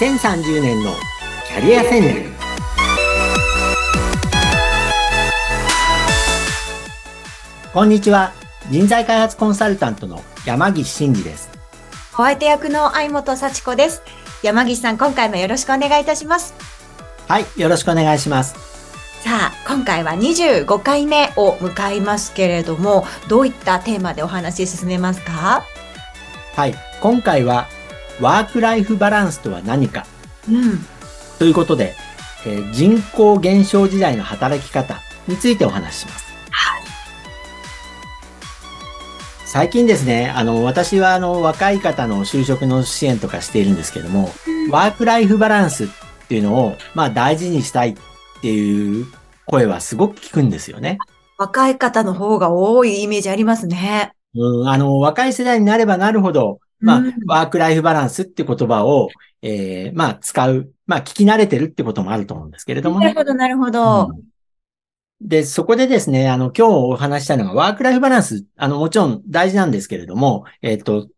2030年のキャリア戦略。こんにちは。人材開発コンサルタントの山岸真嗣です。お相手役の相本幸子です。山岸さん今回もよろしくお願いいたします。はいよろしくお願いします。さあ今回は25回目を迎えますけれどもどういったテーマでお話し進めますか？はい今回はワークライフバランスとは何か？うん。ということで、えー人口減少時代の働き方についてお話しします。はい。最近ですね、あの、私はあの、若い方の就職の支援とかしているんですけども、ワークライフバランスっていうのを、まあ大事にしたいっていう声はすごく聞くんですよね。若い方の方が多いイメージありますね。うん、あの、若い世代になればなるほど、まあ、うん。ワークライフバランスって言葉を、えーまあ、使う、まあ、聞き慣れてるってこともあると思うんですけれどもね。なる。ほどなるほど、うん。で、そこでですね、あの、今日お話ししたいのが、ワークライフバランス、あの、もちろん大事なんですけれども、えっ、と、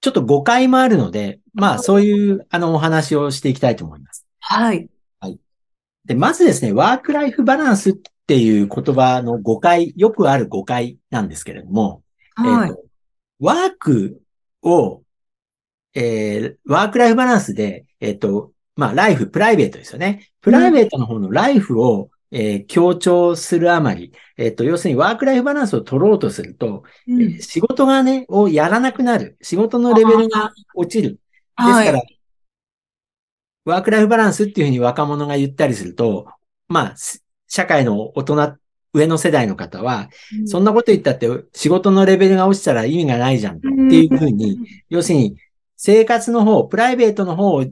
ちょっと誤解もあるので、まあ、そういう、あの、お話をしていきたいと思います。はい。で、まずですね、ワークライフバランスっていう言葉の誤解、よくある誤解なんですけれども、はい、えっとワークを、えーワークライフバランスで、えっ、と、まあ、ライフ、プライベートですよね。プライベートの方のライフを、えー強調するあまり、えっ、と、要するにワークライフバランスを取ろうとすると、うんえー仕事がね、をやらなくなる。仕事のレベルが落ちる。ですから、はいワークライフバランスっていうふうに若者が言ったりすると、まあ、す社会の大人、上の世代の方は、そんなこと言ったって仕事のレベルが落ちたら意味がないじゃんっていうふうに、要するに生活の方、プライベートの方を、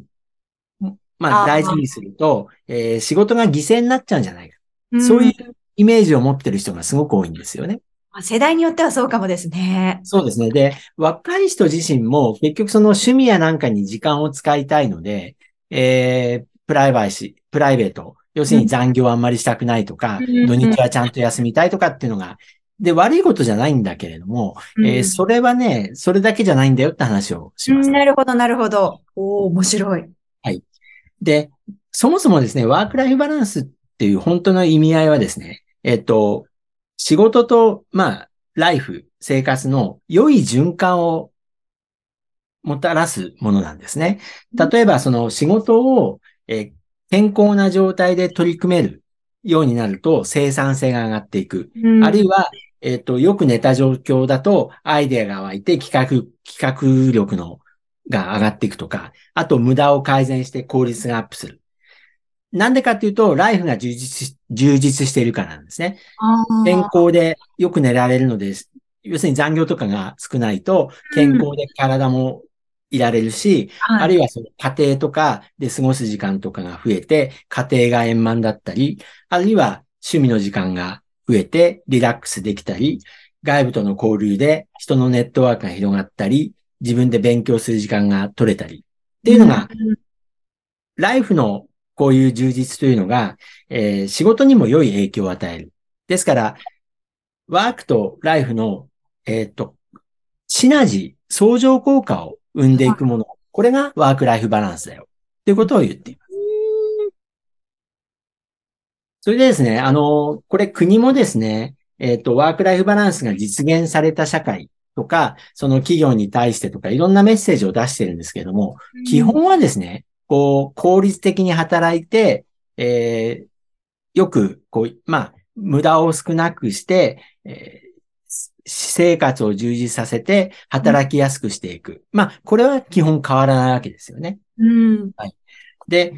まあ大事にすると、えー仕事が犠牲になっちゃうんじゃないか。うんそういうイメージを持ってる人がすごく多いんですよね。世代によってはそうかもですね。そうですね。で、若い人自身も結局その趣味やなんかに時間を使いたいので、えー、プライバシー、プライベート、要するに残業あんまりしたくないとか、うん土日はちゃんと休みたいとかっていうのが、で、悪いことじゃないんだけれども、えーうんそれはね、それだけじゃないんだよって話をします。なるほどなるほど。おお面白い。で、そもそもですね、ワークライフバランスっていう本当の意味合いはですね、えっと、仕事と、まあ、ライフ、生活の良い循環をもたらすものなんですね。例えば、その仕事を、えー健康な状態で取り組めるようになると生産性が上がっていく。あるいは、えっ、と、よく寝た状況だと、アイデアが湧いて企画、企画力の、が上がっていくとか、あと無駄を改善して効率がアップする。なんでかっていうと、ライフが充実し、充実しているからなんですね。健康でよく寝られるので、要するに残業とかが少ないと、健康で体もいられるし、あるいはその家庭とかで過ごす時間とかが増えて、家庭が円満だったり、あるいは趣味の時間が増えてリラックスできたり、外部との交流で人のネットワークが広がったり、自分で勉強する時間が取れたり、っていうのが、ライフのこういう充実というのが、えー仕事にも良い影響を与える。ですから、ワークとライフの、えっ、と、シナジー、相乗効果を生んでいくもの。これがワークライフバランスだよ。ということを言っています。それでですね、あの、これ国もですね、えっ、と、ワークライフバランスが実現された社会とか、その企業に対してとか、いろんなメッセージを出してるんですけれども、基本はですね、こう、効率的に働いて、えーよく、こう、まあ、無駄を少なくして、えー私生活を充実させて、働きやすくしていく。まあ、これは基本変わらないわけですよね。うんで、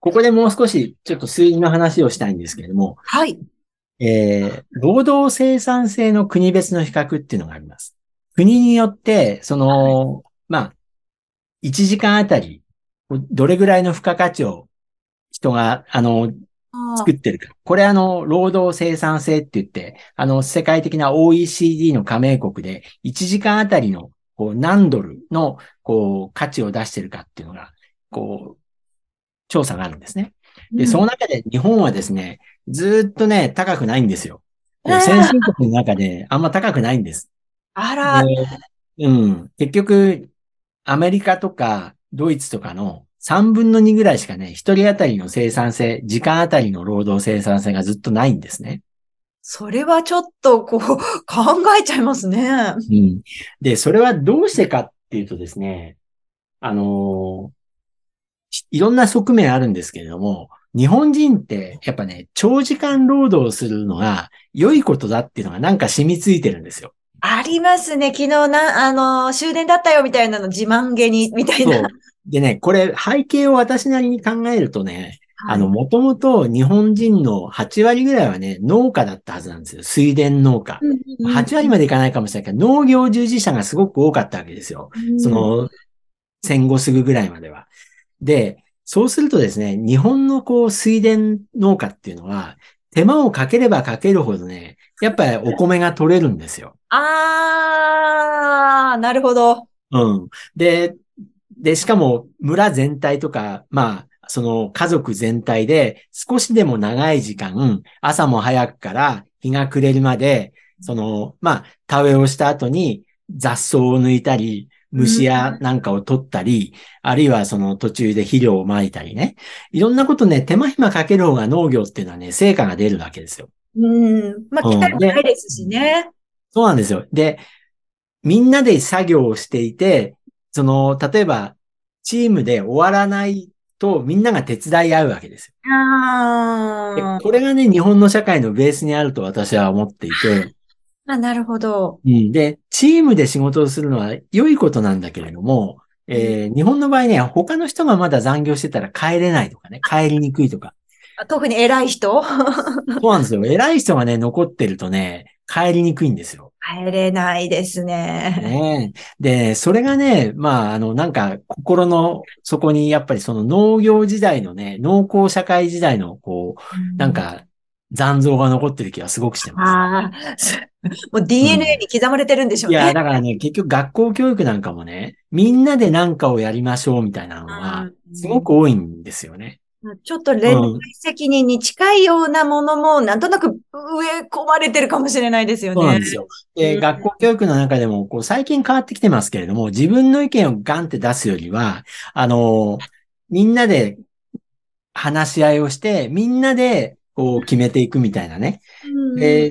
ここでもう少し、ちょっと数字の話をしたいんですけれども、はいえー労働生産性の国別の比較っていうのがあります。国によって、その、まあ、1時間あたり、どれぐらいの付加価値を人が、あの、作ってるか。これあの、労働生産性って言って、あの、世界的な OECD の加盟国で、1時間あたりの、こう、何ドルの、こう、価値を出してるかっていうのが、こう、調査があるんですね。で、その中で日本はですね、ずーっとね、高くないんですよ。先進国の中であんま高くないんです。あら、でうん。結局、アメリカとかドイツとかの3分の2ぐらいしかね、1人当たりの生産性、時間当たりの労働生産性がずっとないんですね。それはちょっとこう 考えちゃいますね。うん。で、それはどうしてかっていうとですね、あのーいろんな側面あるんですけれども、日本人ってやっぱね、長時間労働するのが良いことだっていうのがなんか染みついてるんですよ。ありますね。昨日な、あの、終電だったよみたいなの自慢げに、みたいな。。でね、これ背景を私なりに考えるとね、はいあの、もともと日本人の8割ぐらいはね、農家だったはずなんですよ。水田農家。8割までいかないかもしれないけど、農業従事者がすごく多かったわけですよ。そ、の、戦後すぐぐらいまでは。で、そうするとですね、日本のこう、水田農家っていうのは、手間をかければかけるほどね、やっぱりお米が取れるんですよ。あー、なるほど。うん。で、で、しかも村全体とか、まあ、その家族全体で少しでも長い時間、朝も早くから日が暮れるまで、その、まあ、田植えをした後に雑草を抜いたり、虫やなんかを取ったり、あるいはその途中で肥料を撒いたりね。いろんなことね、手間暇かける方が農業っていうのはね、成果が出るわけですよ。うん。まあ、うん機会もないですしね。そうなんですよ。で、みんなで作業をしていて、その、例えば、チームで終わらないとみんなが手伝い合うわけですよ。であーこれがね、日本の社会のベースにあると私は思っていて、あ、なるほど。うん、で、チームで仕事をするのは良いことなんだけれども、えー日本の場合ね、他の人がまだ残業してたら帰れないとかね、帰りにくいとか。特に偉い人？そうなんですよ。偉い人がね、残ってるとね、帰りにくいんですよ。帰れないですね。ねえ。で、それがね、まあ、あの、なんか、心の底に、やっぱりその農業時代のね、農耕社会時代の、こう、なん、か、残像が残ってる気がすごくしてまああ、すもう DNA に刻まれてるんでしす。ょうね。いや、だからね、結局学校教育なんかもね、みんなで何かをやりましょうみたいなのは、すごく多いんですよね。ちょっと連帯責任に近いようなものも、なんとなく植え込まれてるかもしれないですよね。そうなんですよ。で、うん学校教育の中でも、こう、最近変わってきてますけれども、自分の意見をガンって出すよりは、あの、みんなで話し合いをして、みんなで、こう、決めていくみたいなね。うんで、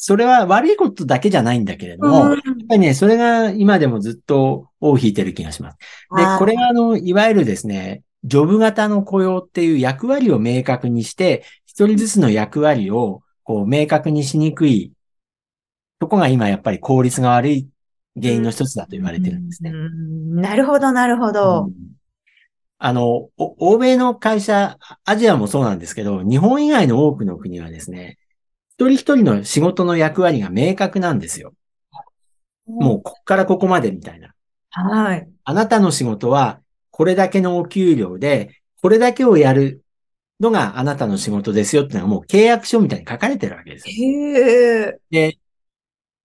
それは悪いことだけじゃないんだけれども、うんやっぱりね、それが今でもずっと尾を引いてる気がします。でこれがあの、いわゆるですね、ジョブ型の雇用っていう役割を明確にして、一人ずつの役割をこう明確にしにくいとこが今やっぱり効率が悪い原因の一つだと言われてるんですね。うんなるほど、なるほど。うんあの、お欧米の会社、アジアもそうなんですけど、日本以外の多くの国はですね、一人一人の仕事の役割が明確なんですよ。もう、こっからここまでみたいな。はい。あなたの仕事は、これだけのお給料で、これだけをやるのがあなたの仕事ですよっていうのはもう契約書みたいに書かれてるわけですよ。へえ。で、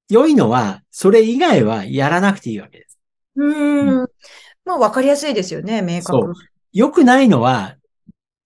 良いのは、それ以外はやらなくていいわけです。うん。まあ、わかりやすいですよね、明確。良くないのは、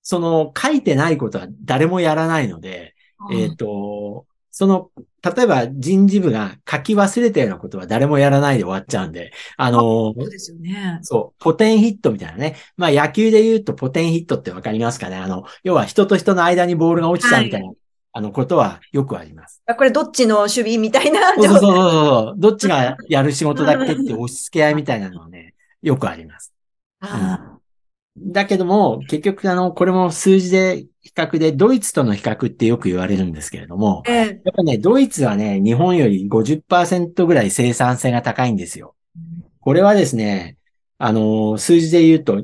その書いてないことは誰もやらないので、えっ、と、その、例えば人事部が書き忘れたようなことは誰もやらないで終わっちゃうんで、あの、そうですよね。そう、ポテンヒットみたいなね。まあ野球で言うとポテンヒットってわかりますかねあの、要は人と人の間にボールが落ちちゃうみたいな、あのことはよくあります。あこれどっちの守備みたいな？そうそうそうそう。どっちがやる仕事だっけって押し付け合いみたいなのはね、よくあります。あだけども、結局あの、これも数字で比較で、ドイツとの比較ってよく言われるんですけれども、やっぱね、ドイツはね、日本より50%ぐらい生産性が高いんですよ。これはですね、あの、数字で言うと、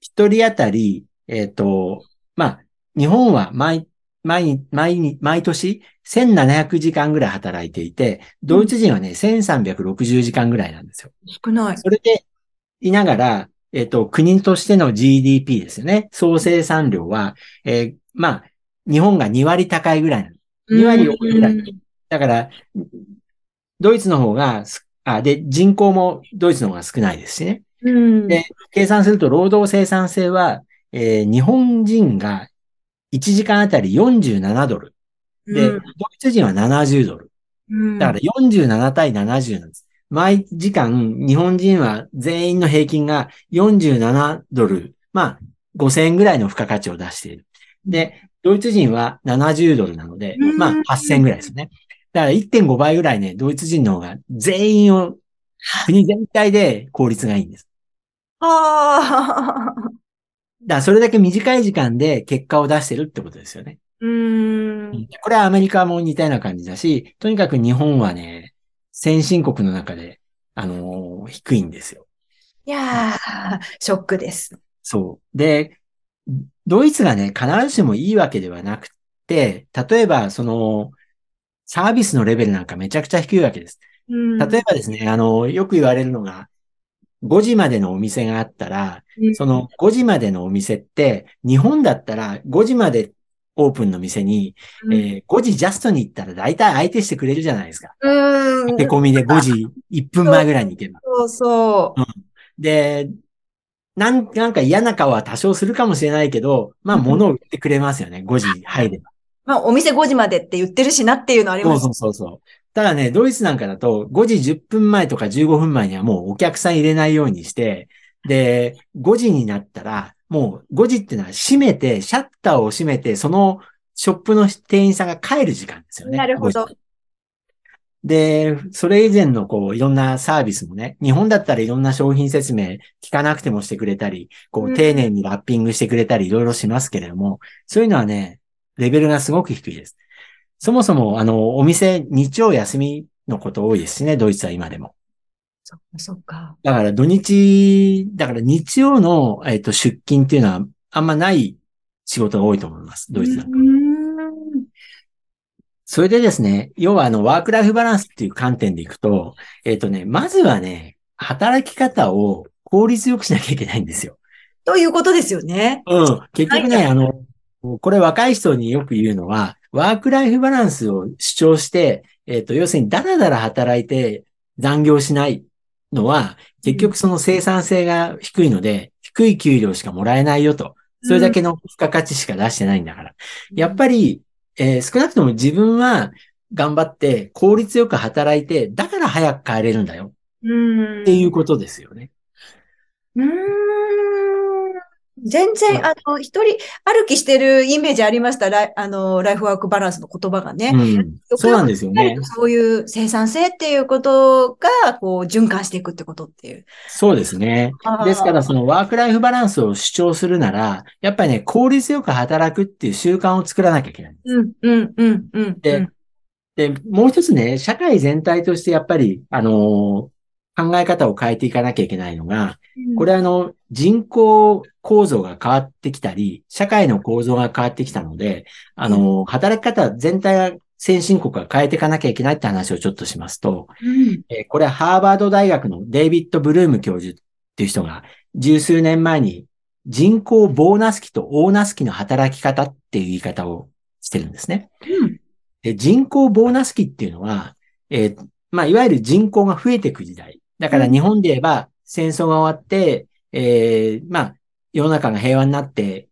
一人当たり、えっ、と、まあ、日本は毎、毎日、毎日、毎年1700時間ぐらい働いていて、ドイツ人はね、1360時間ぐらいなんですよ。少ない。それで、いながら、えっ、と、国としての GDP ですよね。総生産量は、えーまあ、日本が2割高いぐらいなの。2割多いぐらいうんだから、ドイツの方がす、あ、で、人口もドイツの方が少ないですしね。うん。で計算すると、労働生産性は、えー日本人が1時間あたり47ドル。で、うんドイツ人は70ドル。うんだから47対70なんです。毎時間日本人は全員の平均が47ドル、まあ5000円ぐらいの付加価値を出している。で、ドイツ人は70ドルなので、まあ8000円ぐらいですよね。だから1.5倍ぐらいね、ドイツ人の方が全員を、国全体で効率がいいんです。ああ。だからそれだけ短い時間で結果を出してるってことですよね。うーん。これはアメリカも似たような感じだし、とにかく日本はね、先進国の中で、あのー低いんですよ。いやー、ショックです。そう。で、ドイツがね、必ずしもいいわけではなくて、例えば、その、サービスのレベルなんかめちゃくちゃ低いわけです。うん例えばですね、あの、よく言われるのが、5時までのお店があったら、その5時までのお店って、日本だったら5時までオープンの店に、うん、えー5時ジャストに行ったら大体相手してくれるじゃないですか。うーん。駆け込みで5時1分前ぐらいに行けば。そうそう。で、なんなんか嫌な顔は多少するかもしれないけど、まあうん物を売ってくれますよね。5時入れば。まあ、お店5時までって言ってるしなっていうのあります。そうそうそうそう。ただね、ドイツなんかだと5時10分前とか15分前にはもうお客さん入れないようにして、で、5時になったら、もう5時ってのは閉めて、シャッターを閉めて、そのショップの店員さんが帰る時間ですよね。なるほど5時。で、それ以前のこう、いろんなサービスもね、日本だったらいろんな商品説明聞かなくてもしてくれたり、こうんう、丁寧にラッピングしてくれたり、いろいろしますけれども、そういうのはね、レベルがすごく低いです。そもそも、あの、お店、日曜休みのこと多いですしね、ドイツは今でも。そっか、そっか。だから土日、だから日曜の、えっと、出勤っていうのはあんまない仕事が多いと思います、ドイツなんか。それでですね、要はあの、ワークライフバランスっていう観点でいくと、えっとね、まずはね、働き方を効率よくしなきゃいけないんですよ。ということですよね。うん。結局ね、あの、これ若い人によく言うのは、ワークライフバランスを主張して、えっと、要するにダラダラ働いて残業しないのは、結局その生産性が低いので、低い給料しかもらえないよと。それだけの付加価値しか出してないんだから。やっぱり、えー少なくとも自分は頑張って効率よく働いて、だから早く帰れるんだより、うん。っていうことですよね。うーん。全然、あの、一人歩きしてるイメージありました。ライあの、ライフワークバランスの言葉がね。うん。そうなんですよね。そういう生産性っていうことが、こう、循環していくってことっていう。そうですね。ですから、そのワークライフバランスを主張するなら、やっぱりね、効率よく働くっていう習慣を作らなきゃいけない。うん、うん、うん、うん。でうんで、もう一つね、社会全体としてやっぱり、あのー考え方を変えていかなきゃいけないのが、これあの、人口構造が変わってきたり、社会の構造が変わってきたので、あの、働き方全体が先進国が変えていかなきゃいけないって話をちょっとしますと、うんえーこれはハーバード大学のデイビッド・ブルーム教授っていう人が十数年前に人口ボーナス期とオーナス期の働き方っていう言い方をしてるんですね。うんで人口ボーナス期っていうのは、えーまあ、いわゆる人口が増えていく時代。だから日本で言えば戦争が終わって、えーまあ、世の中が平和になって、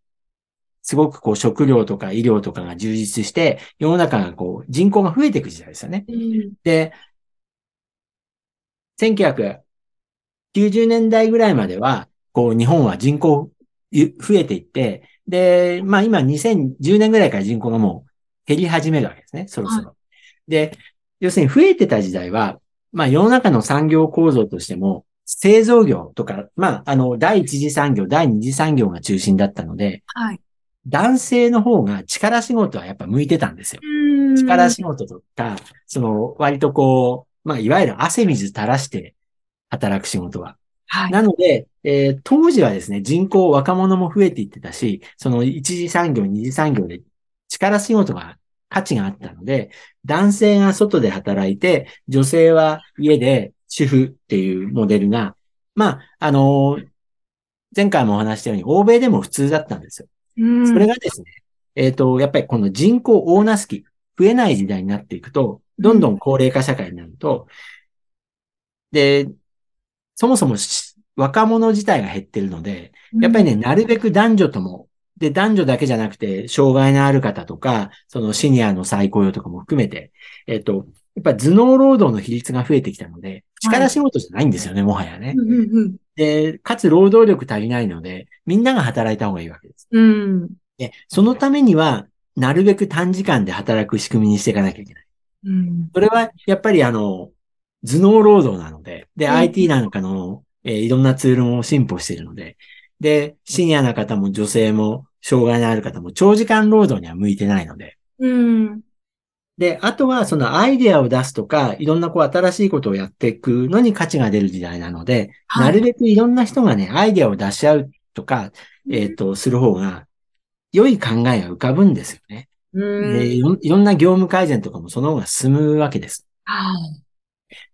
すごくこう食料とか医療とかが充実して、世の中がこう人口が増えていく時代ですよね。うんで、1990年代ぐらいまでは、こう日本は人口ゆ増えていって、で、まあ今2010年ぐらいから人口がもう減り始めるわけですね、そろそろ。で、要するに増えてた時代は、まあ世の中の産業構造としても、製造業とか、まああの、第一次産業、第二次産業が中心だったので、はい。男性の方が力仕事はやっぱ向いてたんですよ。うん力仕事とか、その、割とこう、まあ、いわゆる汗水垂らして働く仕事は。はい。なので、えー当時はですね、人口、若者も増えていってたし、その一次産業、二次産業で力仕事が価値があったので、男性が外で働いて、女性は家で主婦っていうモデルが、まあ、あのー前回もお話したように、欧米でも普通だったんですよ。うん。それがですね、えっ、と、やっぱりこの人口オーナス期、増えない時代になっていくと、どんどん高齢化社会になると、で、そもそもし若者自体が減ってるので、やっぱりね、なるべく男女とも、で、男女だけじゃなくて、障害のある方とか、そのシニアの再雇用とかも含めて、えっ、と、やっぱ頭脳労働の比率が増えてきたので、力仕事じゃないんですよね、もはやね。うんうんうん。で、かつ労働力足りないので、みんなが働いた方がいいわけです。うん。で、そのためには、なるべく短時間で働く仕組みにしていかなきゃいけない。うん。それは、やっぱりあの、頭脳労働なので、で、うん IT なんかの、えーいろんなツールも進歩しているので、で、シニアな方も女性も、障害のある方も、長時間労働には向いてないので、うん。で、あとはそのアイデアを出すとか、いろんなこう新しいことをやっていくのに価値が出る時代なので、はいなるべくいろんな人がね、アイデアを出し合うとか、えっ、と、する方が、良い考えが浮かぶんですよね。うん。でいろいろんな業務改善とかもその方が進むわけです。はい。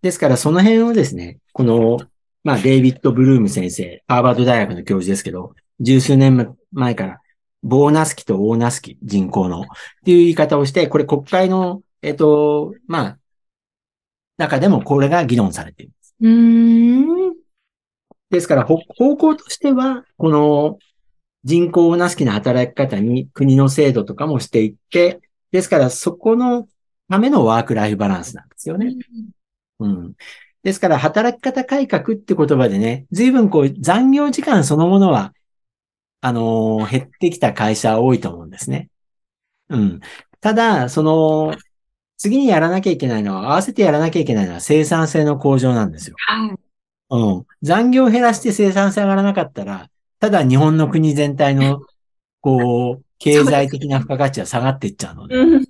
ですから、その辺をですね、この、まあ、デイビッド・ブルーム先生、ハーバード大学の教授ですけど、十数年前から、ボーナス期とオーナス期、人口の、っていう言い方をして、これ国会の、えっと、まあ、中でもこれが議論されている。うーん。ですから、ほ方向としては、この人口オーナス期の働き方に国の制度とかもしていって、ですから、そこのためのワークライフバランスなんですよね。うん。ですから、働き方改革って言葉でね、随分こう、残業時間そのものは、あのー減ってきた会社は多いと思うんですね。うん。ただ、その、次にやらなきゃいけないのは、合わせてやらなきゃいけないのは生産性の向上なんですよ。はい。うん。残業を減らして生産性上がらなかったら、ただ日本の国全体の、こう、経済的な付加価値は下がっていっちゃうので。うん。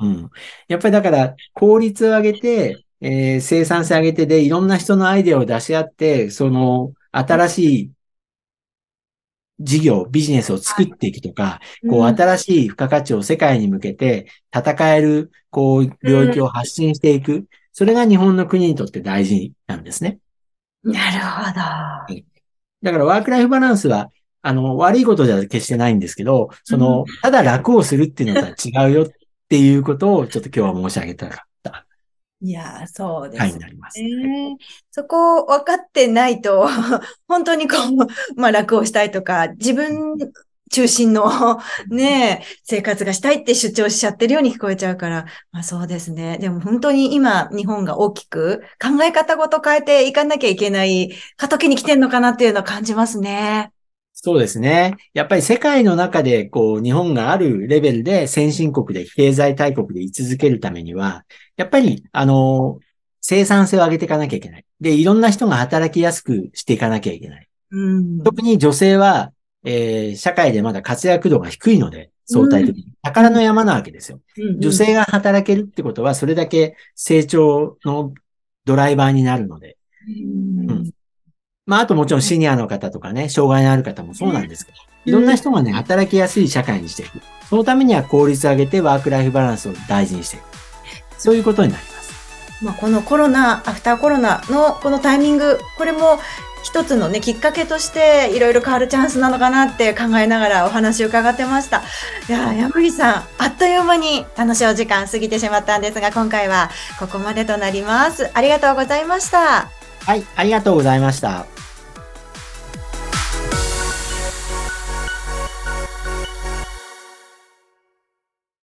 うん。やっぱりだから、効率を上げて、えー生産性上げてで、いろんな人のアイデアを出し合って、その、新しい事業、ビジネスを作っていくとか、こう、新しい付加価値を世界に向けて戦える、こう、領域を発信していく。それが日本の国にとって大事なんですね。なるほど。だから、ワークライフバランスは、あの、悪いことでは決してないんですけど、その、ただ楽をするっていうのとは違うよっていうことを、ちょっと今日は申し上げたかったいやー、そうです回になります。ね。そこ分かってないと、本当にこう、まあ楽をしたいとか、自分中心のね、生活がしたいって主張しちゃってるように聞こえちゃうから、まあそうですね。でも本当に今日本が大きく考え方ごと変えていかなきゃいけない過渡期に来てんのかなっていうのを感じますね。そうですね。やっぱり世界の中で、こう、日本があるレベルで先進国で経済大国で居続けるためには、やっぱり、あの、生産性を上げていかなきゃいけない。で、いろんな人が働きやすくしていかなきゃいけない。うん。特に女性は、えー社会でまだ活躍度が低いので、相対的に。宝の山なわけですよ。女性が働けるってことは、それだけ成長のドライバーになるので。うん、うんまあ、あともちろんシニアの方とかね、障害のある方もそうなんですけど、いろんな人がね、働きやすい社会にしていく。そのためには効率を上げてワークライフバランスを大事にしていく。そういうことになります。まあ、このコロナ、アフターコロナのこのタイミング、これも一つのね、きっかけとしていろいろ変わるチャンスなのかなって考えながらお話を伺ってました。いやー、山口さん、あっという間に楽しいお時間過ぎてしまったんですが、今回はここまでとなります。ありがとうございました。はい、ありがとうございました。